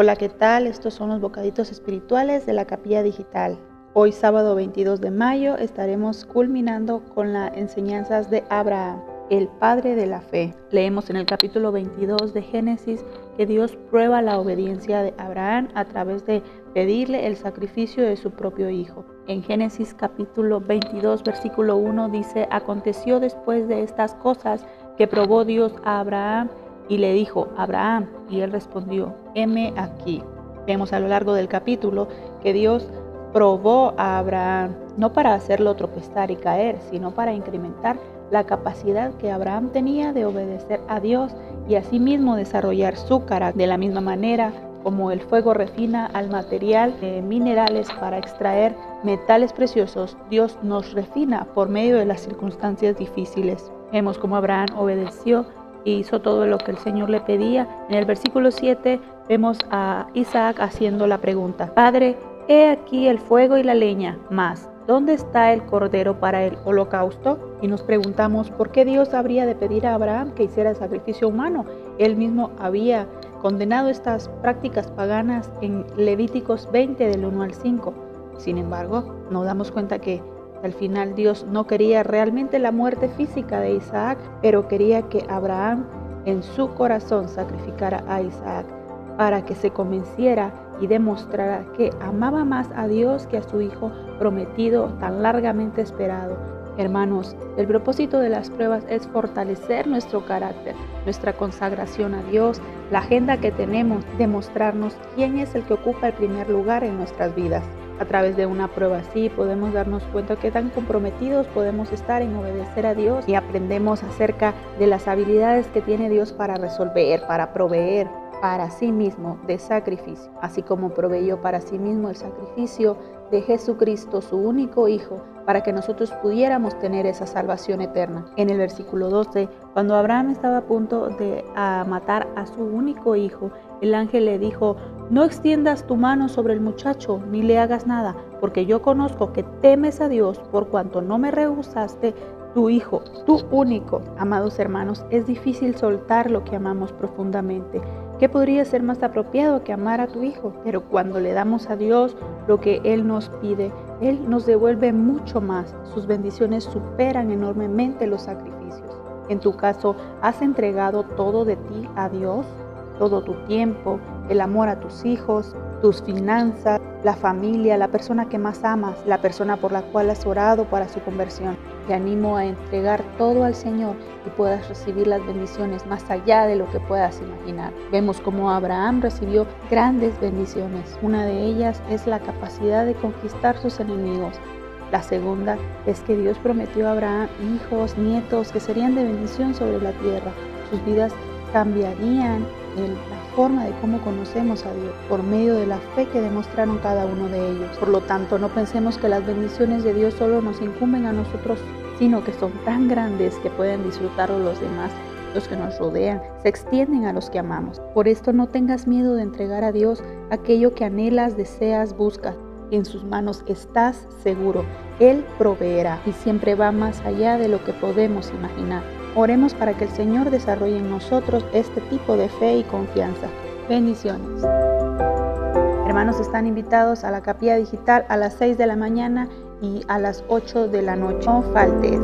Hola, ¿qué tal? Estos son los bocaditos espirituales de la capilla digital. Hoy sábado 22 de mayo estaremos culminando con las enseñanzas de Abraham, el padre de la fe. Leemos en el capítulo 22 de Génesis que Dios prueba la obediencia de Abraham a través de pedirle el sacrificio de su propio hijo. En Génesis capítulo 22 versículo 1 dice, aconteció después de estas cosas que probó Dios a Abraham y le dijo, Abraham, y él respondió, heme aquí. Vemos a lo largo del capítulo que Dios probó a Abraham no para hacerlo tropezar y caer, sino para incrementar la capacidad que Abraham tenía de obedecer a Dios y asimismo desarrollar su carácter. De la misma manera como el fuego refina al material de minerales para extraer metales preciosos, Dios nos refina por medio de las circunstancias difíciles. Vemos cómo Abraham obedeció hizo todo lo que el Señor le pedía. En el versículo 7 vemos a Isaac haciendo la pregunta, Padre, he aquí el fuego y la leña, mas ¿dónde está el cordero para el holocausto? Y nos preguntamos, ¿por qué Dios habría de pedir a Abraham que hiciera sacrificio humano? Él mismo había condenado estas prácticas paganas en Levíticos 20 del 1 al 5. Sin embargo, nos damos cuenta que al final Dios no quería realmente la muerte física de Isaac, pero quería que Abraham en su corazón sacrificara a Isaac para que se convenciera y demostrara que amaba más a Dios que a su hijo prometido tan largamente esperado. Hermanos, el propósito de las pruebas es fortalecer nuestro carácter, nuestra consagración a Dios, la agenda que tenemos, demostrarnos quién es el que ocupa el primer lugar en nuestras vidas. A través de una prueba. Así podemos darnos cuenta que tan comprometidos podemos estar en obedecer a Dios y aprendemos acerca de las habilidades que tiene Dios para resolver, para proveer para sí mismo de sacrificio, así como proveyó para sí mismo el sacrificio de Jesucristo, su único Hijo, para que nosotros pudiéramos tener esa salvación eterna. En el versículo 12, cuando Abraham estaba a punto de matar a su único hijo, el ángel le dijo, no extiendas tu mano sobre el muchacho, ni le hagas nada, porque yo conozco que temes a Dios por cuanto no me rehusaste tu hijo, tu único. Amados hermanos, es difícil soltar lo que amamos profundamente. ¿Qué podría ser más apropiado que amar a tu hijo? Pero cuando le damos a Dios lo que Él nos pide, Él nos devuelve mucho más. Sus bendiciones superan enormemente los sacrificios. En tu caso, ¿has entregado todo de ti a Dios? todo tu tiempo, el amor a tus hijos, tus finanzas, la familia, la persona que más amas, la persona por la cual has orado para su conversión. Te animo a entregar todo al Señor y puedas recibir las bendiciones más allá de lo que puedas imaginar. Vemos cómo Abraham recibió grandes bendiciones. Una de ellas es la capacidad de conquistar sus enemigos. La segunda es que Dios prometió a Abraham hijos, nietos que serían de bendición sobre la tierra. Sus vidas cambiarían la forma de cómo conocemos a Dios por medio de la fe que demostraron cada uno de ellos. Por lo tanto, no pensemos que las bendiciones de Dios solo nos incumben a nosotros, sino que son tan grandes que pueden disfrutarlo los demás los que nos rodean, se extienden a los que amamos. Por esto no tengas miedo de entregar a Dios aquello que anhelas, deseas, buscas. En sus manos estás seguro. Él proveerá y siempre va más allá de lo que podemos imaginar. Oremos para que el Señor desarrolle en nosotros este tipo de fe y confianza. Bendiciones. Hermanos, están invitados a la capilla digital a las 6 de la mañana y a las 8 de la noche. No faltes.